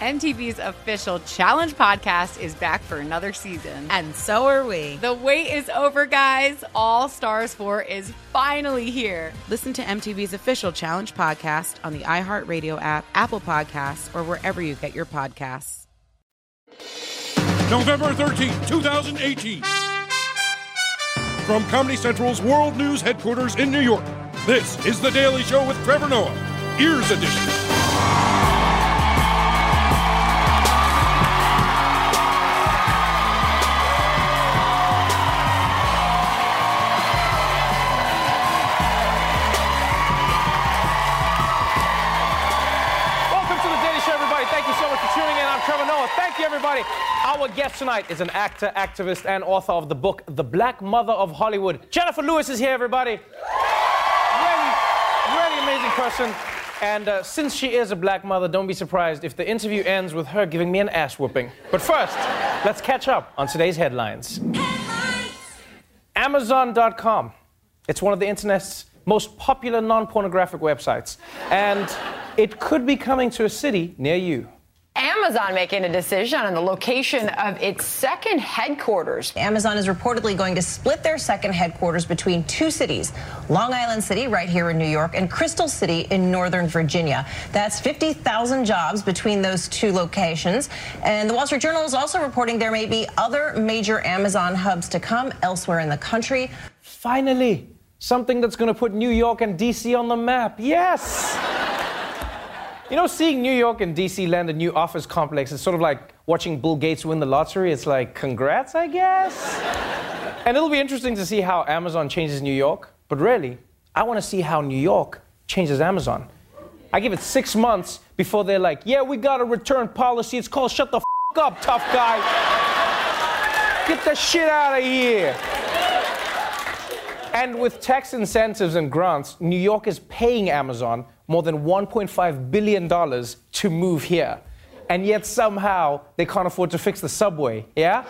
MTV's official Challenge podcast is back for another season. And so are we. The wait is over, guys. All Stars 4 is finally here. Listen to MTV's official Challenge podcast on the iHeartRadio app, Apple Podcasts, or wherever you get your podcasts. November 13th, 2018. From Comedy Central's World News headquarters in New York, this is The Daily Show with Trevor Noah, Ears Edition. You, everybody. Our guest tonight is an actor, activist, and author of the book The Black Mother of Hollywood. Jenifer Lewis is here, everybody. Really, really amazing person. And uh, since she is a black mother, don't be surprised if the interview ends with her giving me an ass whooping. But first, let's catch up on today's headlines. Amazon.com. It's one of the internet's most popular non pornographic websites. And it could be coming to a city near you. Amazon making a decision on the location of its second headquarters. Amazon is reportedly going to split their second headquarters between two cities Long Island City, right here in New York, and Crystal City in Northern Virginia. That's 50,000 jobs between those two locations. And the Wall Street Journal is also reporting there may be other major Amazon hubs to come elsewhere in the country. Finally, something that's going to put New York and DC on the map. Yes! You know, seeing New York and DC land a new office complex is sort of like watching Bill Gates win the lottery. It's like, congrats, I guess. and it'll be interesting to see how Amazon changes New York. But really, I want to see how New York changes Amazon. I give it six months before they're like, yeah, we got a return policy. It's called shut the f up, tough guy. Get the shit out of here. And with tax incentives and grants, New York is paying Amazon more than $1.5 billion to move here. And yet somehow they can't afford to fix the subway, yeah?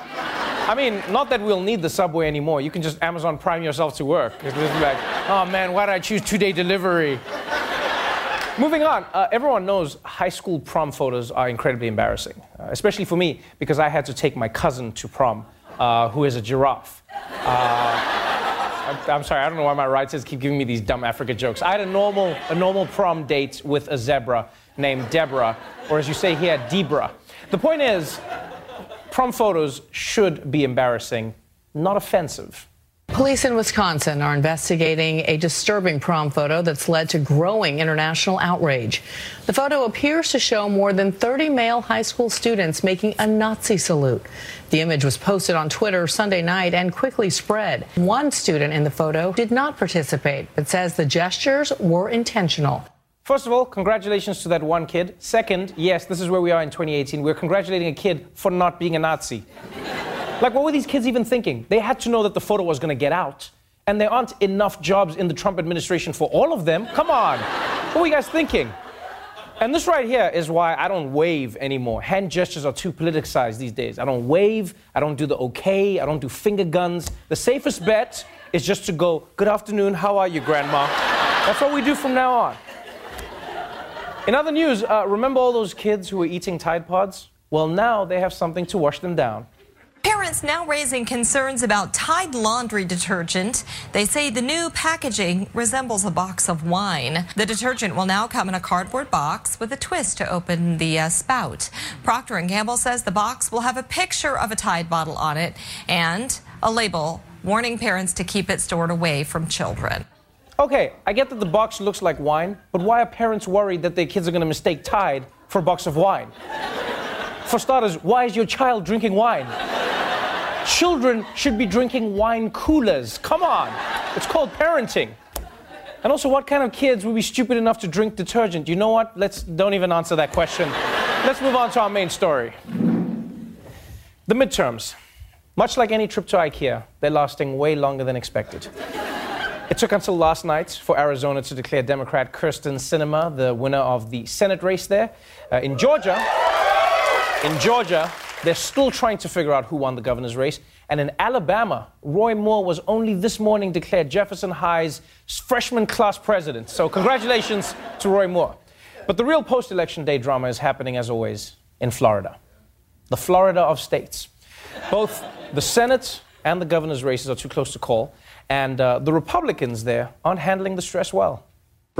I mean, not that we'll need the subway anymore. You can just Amazon Prime yourself to work. It's like, oh man, why did I choose two day delivery? Moving on, uh, everyone knows high school prom photos are incredibly embarrassing, uh, especially for me because I had to take my cousin to prom, uh, who is a giraffe. I'm, I'm sorry, I don't know why my writers keep giving me these dumb Africa jokes. I had a normal, a normal prom date with a zebra named Deborah, or as you say here, Debra. The point is, prom photos should be embarrassing, not offensive. Police in Wisconsin are investigating a disturbing prom photo that's led to growing international outrage. The photo appears to show more than 30 male high school students making a Nazi salute. The image was posted on Twitter Sunday night and quickly spread. One student in the photo did not participate, but says the gestures were intentional. First of all, congratulations to that one kid. Second, yes, this is where we are in 2018. We're congratulating a kid for not being a Nazi. Like, what were these kids even thinking? They had to know that the photo was going to get out. And there aren't enough jobs in the Trump administration for all of them. Come on. What were you guys thinking? And this right here is why I don't wave anymore. Hand gestures are too politicized these days. I don't wave, I don't do the okay, I don't do finger guns. The safest bet is just to go, Good afternoon, how are you, Grandma? That's what we do from now on. In other news, uh, remember all those kids who were eating Tide Pods? Well, now they have something to wash them down. Parents now raising concerns about Tide laundry detergent. They say the new packaging resembles a box of wine. The detergent will now come in a cardboard box with a twist to open the uh, spout. Procter & Gamble says the box will have a picture of a Tide bottle on it and a label warning parents to keep it stored away from children. Okay, I get that the box looks like wine, but why are parents worried that their kids are going to mistake Tide for a box of wine? For starters, why is your child drinking wine? Children should be drinking wine coolers. Come on. It's called parenting. And also, what kind of kids would be stupid enough to drink detergent? You know what? Let's don't even answer that question. Let's move on to our main story. The midterms. Much like any trip to IKEA, they're lasting way longer than expected. It took until last night for Arizona to declare Democrat Kyrsten Sinema the winner of the Senate race there. Uh, in Georgia, in Georgia, they're still trying to figure out who won the governor's race. And in Alabama, Roy Moore was only this morning declared Jefferson High's freshman class president. So, congratulations to Roy Moore. But the real post election day drama is happening, as always, in Florida. The Florida of states. Both the Senate and the governor's races are too close to call, and uh, the Republicans there aren't handling the stress well.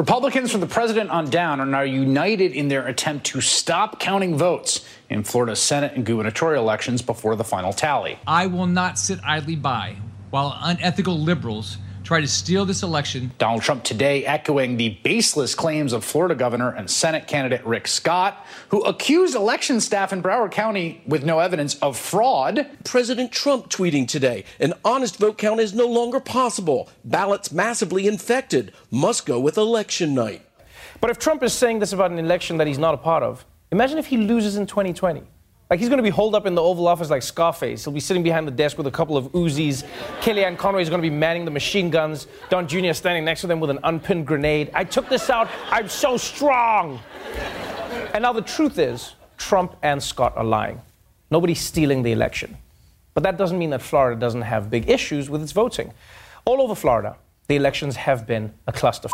Republicans from the president on down are now united in their attempt to stop counting votes in Florida's Senate and gubernatorial elections before the final tally. I will not sit idly by while unethical liberals try to steal this election. Donald Trump today echoing the baseless claims of Florida Governor and Senate candidate Rick Scott, who accused election staff in Broward County with no evidence of fraud. President Trump tweeting today an honest vote count is no longer possible. Ballots massively infected must go with election night. But if Trump is saying this about an election that he's not a part of, imagine if he loses in 2020. Like he's going to be holed up in the Oval Office like Scarface. He'll be sitting behind the desk with a couple of Uzis. Kellyanne Conway is going to be manning the machine guns. Don Jr. standing next to them with an unpinned grenade. I took this out. I'm so strong. And now the truth is, Trump and Scott are lying. Nobody's stealing the election. But that doesn't mean that Florida doesn't have big issues with its voting. All over Florida, the elections have been a cluster,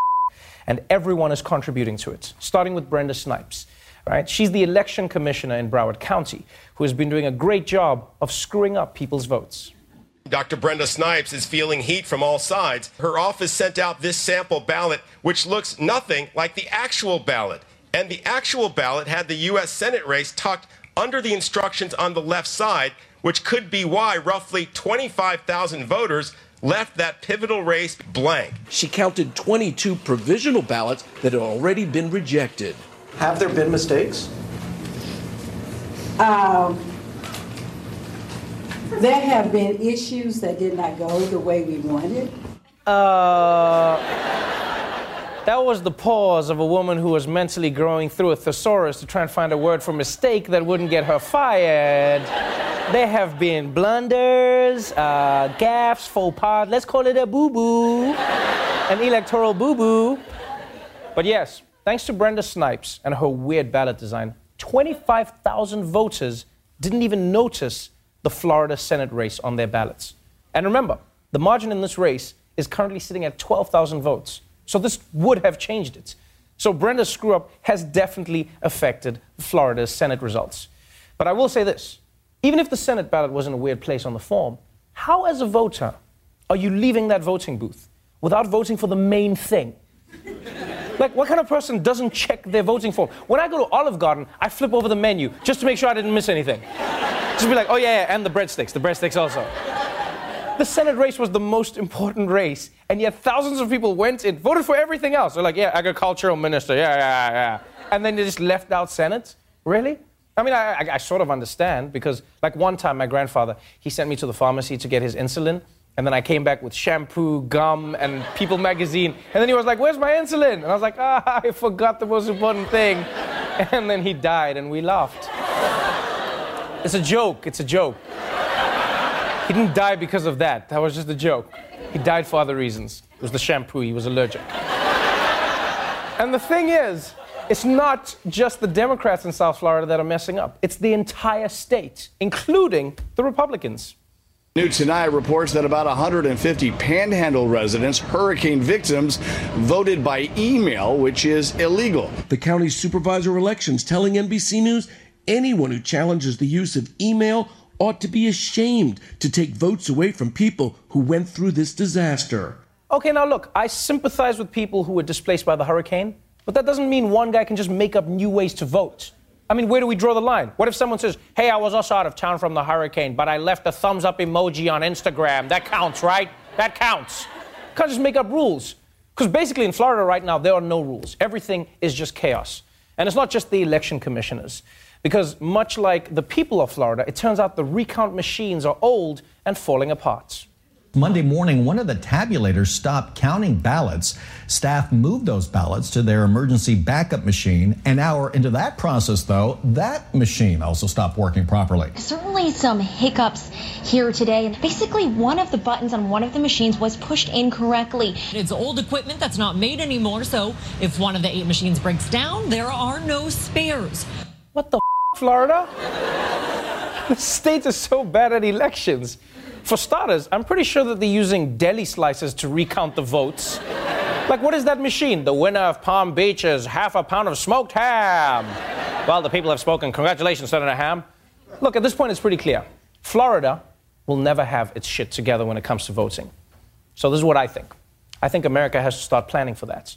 and everyone is contributing to it, starting with Brenda Snipes right? She's the election commissioner in Broward County who has been doing a great job of screwing up people's votes. Dr. Brenda Snipes is feeling heat from all sides. Her office sent out this sample ballot, which looks nothing like the actual ballot. And the actual ballot had the U.S. Senate race tucked under the instructions on the left side, which could be why roughly 25,000 voters left that pivotal race blank. She counted 22 provisional ballots that had already been rejected. Have there been mistakes? Um, there have been issues that did not go the way we wanted. Uh, that was the pause of a woman who was mentally growing through a thesaurus to try and find a word for mistake that wouldn't get her fired. There have been blunders, uh, gaffes, faux pas. Let's call it a boo boo, an electoral boo boo. But yes, Thanks to Brenda Snipes and her weird ballot design, 25,000 voters didn't even notice the Florida Senate race on their ballots. And remember, the margin in this race is currently sitting at 12,000 votes. So this would have changed it. So Brenda's screw up has definitely affected Florida's Senate results. But I will say this even if the Senate ballot was in a weird place on the form, how, as a voter, are you leaving that voting booth without voting for the main thing? Like, what kind of person doesn't check their voting form? When I go to Olive Garden, I flip over the menu just to make sure I didn't miss anything. Just be like, oh, yeah, yeah, and the breadsticks, the breadsticks also. The Senate race was the most important race, and yet thousands of people went in, voted for everything else. They're like, yeah, agricultural minister, yeah, yeah, yeah. And then they just left out Senate? Really? I mean, I, I, I sort of understand because, like, one time my grandfather, he sent me to the pharmacy to get his insulin. And then I came back with shampoo, gum, and People magazine. And then he was like, Where's my insulin? And I was like, Ah, I forgot the most important thing. And then he died, and we laughed. It's a joke. It's a joke. He didn't die because of that. That was just a joke. He died for other reasons. It was the shampoo, he was allergic. and the thing is, it's not just the Democrats in South Florida that are messing up, it's the entire state, including the Republicans. New tonight reports that about 150 Panhandle residents, hurricane victims, voted by email, which is illegal. The county supervisor of elections telling NBC News anyone who challenges the use of email ought to be ashamed to take votes away from people who went through this disaster. Okay, now look, I sympathize with people who were displaced by the hurricane, but that doesn't mean one guy can just make up new ways to vote. I mean, where do we draw the line? What if someone says, hey, I was also out of town from the hurricane, but I left a thumbs up emoji on Instagram? That counts, right? That counts. Can't just make up rules. Because basically in Florida right now, there are no rules. Everything is just chaos. And it's not just the election commissioners. Because much like the people of Florida, it turns out the recount machines are old and falling apart. Monday morning, one of the tabulators stopped counting ballots. Staff moved those ballots to their emergency backup machine. An hour into that process, though, that machine also stopped working properly. Certainly some hiccups here today. Basically, one of the buttons on one of the machines was pushed incorrectly. It's old equipment that's not made anymore, so if one of the eight machines breaks down, there are no spares. What the f- Florida? the state is so bad at elections. For starters, I'm pretty sure that they're using deli slices to recount the votes. Like, what is that machine? The winner of Palm Beach is half a pound of smoked ham. Well, the people have spoken. Congratulations, Senator Ham. Look, at this point, it's pretty clear. Florida will never have its shit together when it comes to voting. So, this is what I think. I think America has to start planning for that.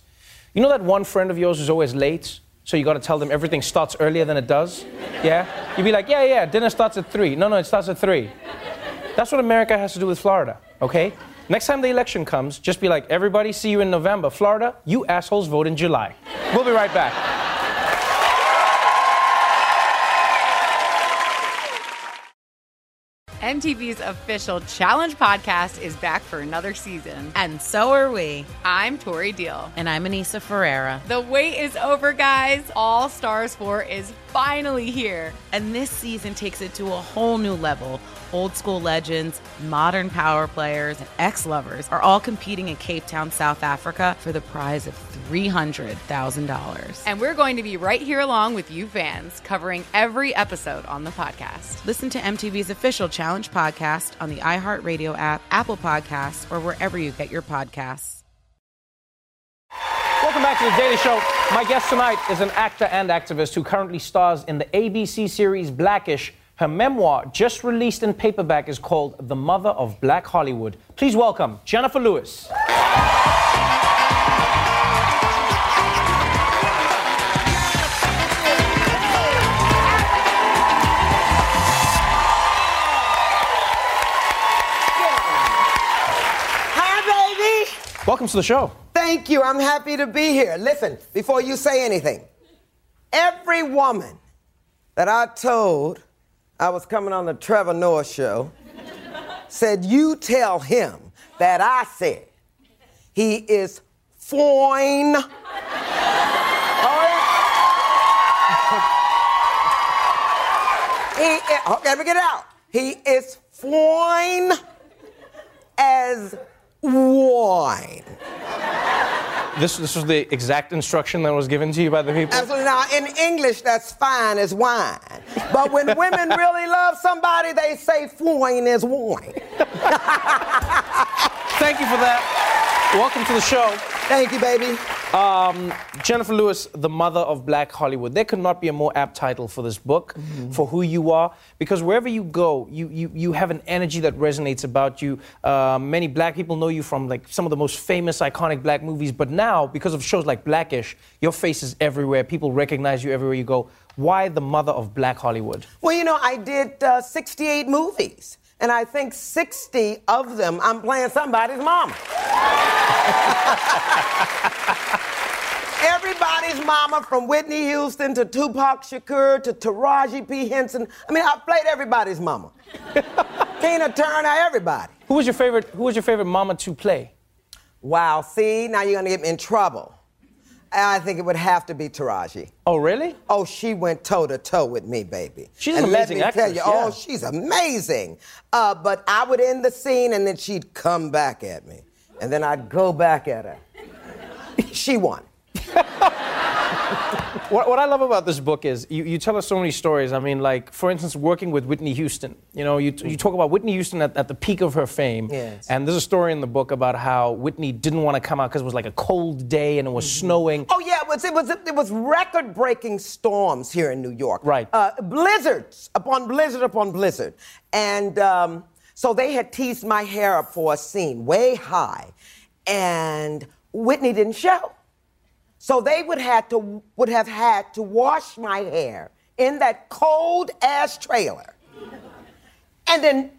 You know that one friend of yours who's always late? So you got to tell them everything starts earlier than it does? Yeah? You'd be like, yeah, yeah, dinner starts at 3. No, no, it starts at 3. That's what America has to do with Florida, okay? Next time the election comes, just be like, everybody, see you in November. Florida, you assholes vote in July. We'll be right back. MTV's official challenge podcast is back for another season. And so are we. I'm Tori Deal. And I'm Aneesa Ferreira. The wait is over, guys. All Stars 4 is finally here. And this season takes it to a whole new level. Old school legends, modern power players, and ex lovers are all competing in Cape Town, South Africa for the prize of $300,000. And we're going to be right here along with you fans, covering every episode on the podcast. Listen to MTV's official Challenge podcast on the iHeartRadio app, Apple Podcasts, or wherever you get your podcasts. Welcome back to the Daily Show. My guest tonight is an actor and activist who currently stars in the ABC series Blackish. Her memoir, just released in paperback, is called The Mother of Black Hollywood. Please welcome Jenifer Lewis. Hi, baby. Welcome to the show. Thank you. I'm happy to be here. Listen, before you say anything, every woman that I told I was coming on the Trevor Noah show said, You tell him that I said he is fine. he, is, let me get it out. He is fine as wine. This, this was the exact instruction that was given to you by the people? Absolutely. Now, in English, that's fine as wine. But when women really love somebody, they say fine is wine. Thank you for that. Welcome to the show. Thank you, baby. Um, Jenifer Lewis, the mother of Black Hollywood. There could not be a more apt title for this book, Mm-hmm. for who you are, because wherever you go, you, you, you have an energy that resonates about you. Uh, many black people know you from like some of the most famous, iconic black movies, but now, because of shows like Blackish, your face is everywhere. People recognize you everywhere you go. Why the mother of Black Hollywood? Well, you know, I did uh, 68 movies. And I think 60 of them I'm playing somebody's mama. Everybody's mama from Whitney Houston to Tupac Shakur to Taraji P. Henson. I mean, I played everybody's mama. Tina Turner, everybody. Who was your favorite? Who was your favorite mama to play? Wow, see, now you're gonna get me in trouble. I think it would have to be Taraji. Oh, really? Oh, she went toe to toe with me, baby. She's and an let amazing me tell actress, you, yeah. oh, she's amazing. Uh, but I would end the scene and then she'd come back at me, and then I'd go back at her. she won. What, what I love about this book is you, you tell us so many stories. I mean, like, for instance, working with Whitney Houston. You know, you, you talk about Whitney Houston at, at the peak of her fame. Yes. And there's a story in the book about how Whitney didn't want to come out because it was like a cold day and it was Mm-hmm. snowing. Oh yeah, it was it was it was record-breaking storms here in New York. Right. Uh, blizzards upon blizzard upon blizzard, and um, so they had teased my hair up for a scene way high, and Whitney didn't show. So they would have to would have had to wash my hair in that cold ass trailer, and then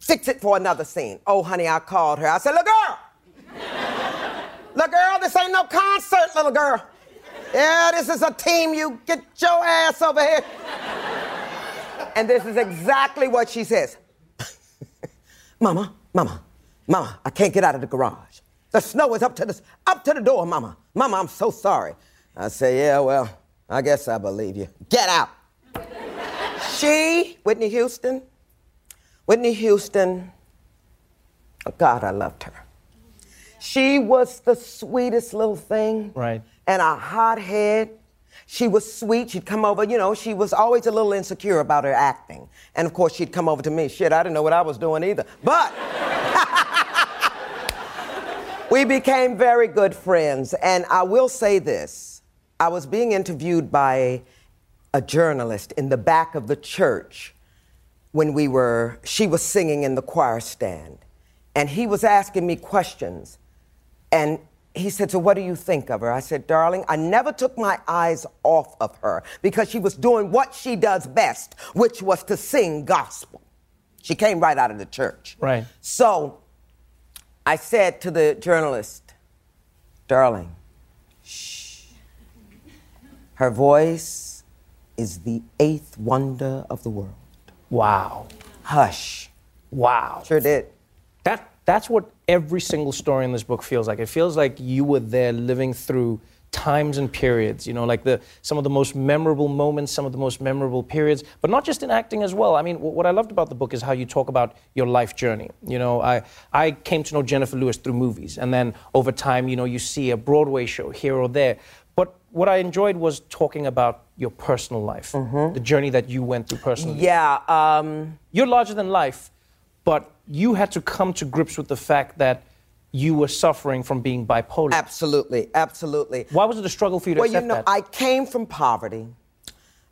fix it for another scene. Oh, honey, I called her. I said, "Look, girl." Little girl, this ain't no concert, little girl. Yeah, this is a team. You get your ass over here. And this is exactly what she says. Mama, Mama, Mama, I can't get out of the garage. The snow is up to the, up to the door, Mama. Mama, I'm so sorry. I say, Yeah, well, I guess I believe you. Get out. she, Whitney Houston, Whitney Houston, oh God, I loved her. She was the sweetest little thing Right. and a hot head. She was sweet. She'd come over, you know, she was always a little insecure about her acting. And of course, she'd come over to me. Shit, I didn't know what I was doing either. But we became very good friends. And I will say this I was being interviewed by a journalist in the back of the church when we were, she was singing in the choir stand. And he was asking me questions. And he said, So what do you think of her? I said, Darling, I never took my eyes off of her because she was doing what she does best, which was to sing gospel. She came right out of the church. Right. So I said to the journalist, Darling, shh. Her voice is the eighth wonder of the world. Wow. Hush. Wow. Sure did. That that's what every single story in this book feels like. It feels like you were there living through times and periods, you know, like the some of the most memorable moments, some of the most memorable periods, but not just in acting as well. I mean, wh- what I loved about the book is how you talk about your life journey. You know, I I came to know Jenifer Lewis through movies, and then over time, you know, you see a Broadway show here or there. But what I enjoyed was talking about your personal life, the journey that you went through personally. Yeah. Um, You're larger than life, but you had to come to grips with the fact that you were suffering from being bipolar. Absolutely, absolutely. Why was it a struggle for you to well, you accept know, that? I came from poverty.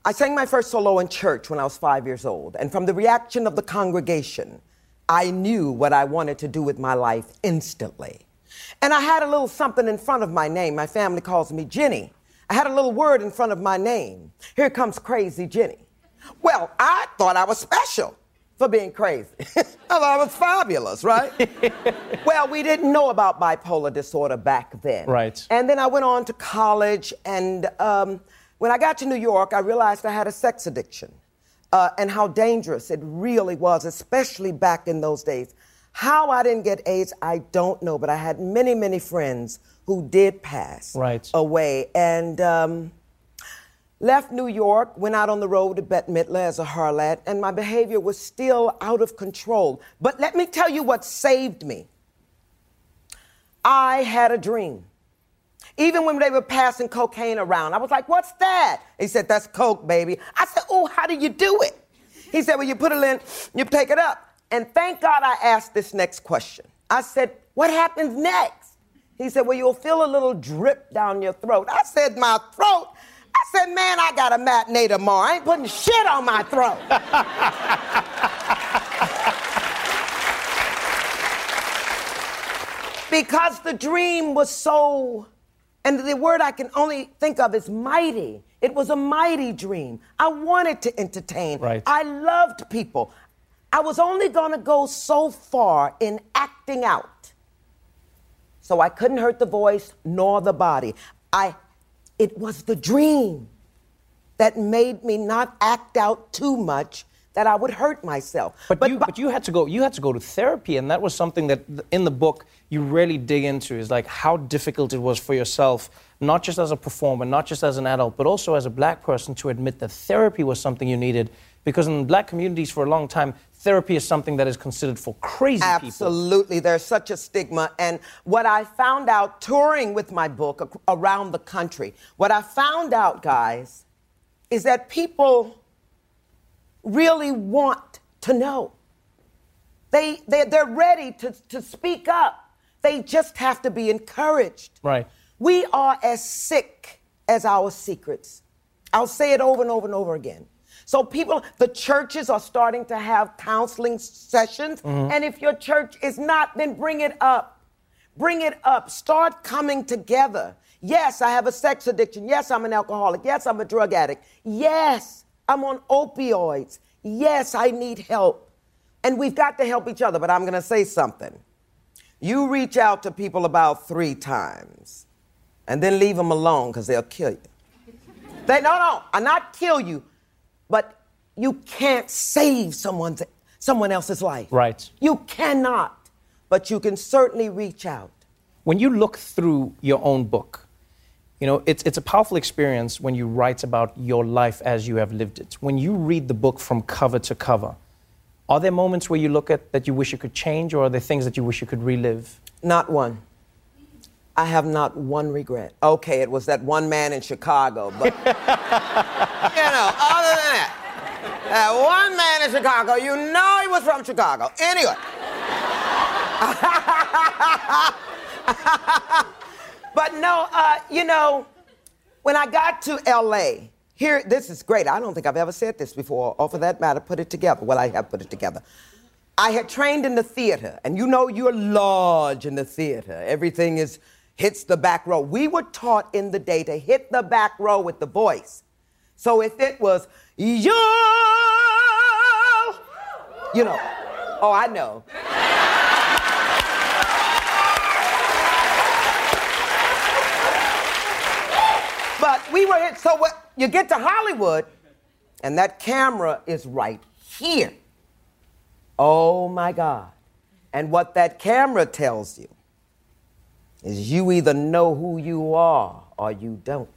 I sang my first solo in church when I was five years old, and from the reaction of the congregation, I knew what I wanted to do with my life instantly. And I had a little something in front of my name. My family calls me Jenny. I had a little word in front of my name. Here comes Crazy Jenny. Well, I thought I was special for being crazy. I thought I was fabulous, right? well, we didn't know about bipolar disorder back then. Right. And then I went on to college, and um, when I got to New York, I realized I had a sex addiction uh, and how dangerous it really was, especially back in those days. How I didn't get AIDS, I don't know, but I had many, many friends who did pass Right. away. And um, left New York, went out on the road to Bette Midler as a harlot, and my behavior was still out of control. But let me tell you what saved me. I had a dream. Even when they were passing cocaine around, I was like, What's that? He said, That's coke, baby. I said, Oh, how do you do it? He said, Well, you put it in, you pick it up. And thank God I asked this next question. I said, What happens next? He said, Well, you'll feel a little drip down your throat. I said, My throat? I said, Man, I got a matinee tomorrow. I ain't putting shit on my throat. because the dream was so, and the word I can only think of is mighty. It was a mighty dream. I wanted to entertain. Right. I loved people. I was only going to go so far in acting out. So I couldn't hurt the voice nor the body. I, it was the dream that made me not act out too much that I would hurt myself. But, you, but you had to go. You had to go to therapy, and that was something that in the book you really dig into. Is like how difficult it was for yourself, not just as a performer, not just as an adult, but also as a black person, to admit that therapy was something you needed. Because in black communities, for a long time, therapy is something that is considered for crazy people. Absolutely. There's such a stigma. And what I found out touring with my book around the country, what I found out, guys, is that people really want to know. They, they, they're ready to, to speak up. They just have to be encouraged. Right. We are as sick as our secrets. I'll say it over and over and over again. So people, the churches are starting to have counseling sessions. Mhm. And if your church is not, then bring it up. Bring it up. Start coming together. Yes, I have a sex addiction. Yes, I'm an alcoholic. Yes, I'm a drug addict. Yes, I'm on opioids. Yes, I need help. And we've got to help each other. But I'm going to say something. You reach out to people about three times and then leave them alone because they'll kill you. They, no, no, I not kill you, but you can't save someone's, someone else's life. Right. You cannot. but you can certainly reach out. When you look through your own book, you know, it's, it's a powerful experience when you write about your life as you have lived it. When you read the book from cover to cover, are there moments where you look at that you wish you could change, or are there things that you wish you could relive? Not one. I have not one regret. Okay, it was that one man in Chicago, but you know, other than that, that one man in Chicago, you know he was from Chicago. Anyway. but no, uh, you know, when I got to LA, here, this is great. I don't think I've ever said this before, or for that matter, put it together. Well, I have put it together. I had trained in the theater, and you know you're large in the theater. Everything is hits the back row. We were taught in the day to hit the back row with the voice. So if it was yo, you know, oh, I know. but we were. So what, you get to Hollywood, and that camera is right here. Oh my God. And what that camera tells you is you either know who you are or you don't.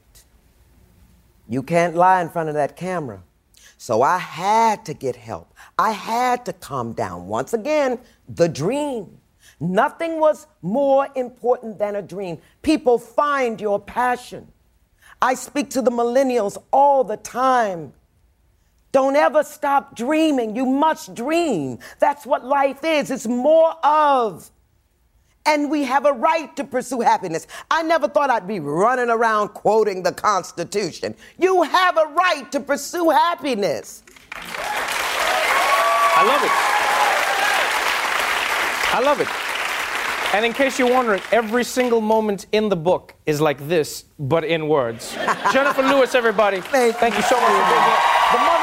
You can't lie in front of that camera. So I had to get help. I had to calm down. Once again, the dream. Nothing was more important than a dream. People find your passion. I speak to the millennials all the time. Don't ever stop dreaming. You must dream. That's what life is. It's more of and we have a right to pursue happiness. I never thought I'd be running around quoting the Constitution. You have a right to pursue happiness. I love it. I love it. And in case you're wondering, every single moment in the book is like this, but in words. Jenifer Lewis, everybody. Thank, Thank you so much for being here.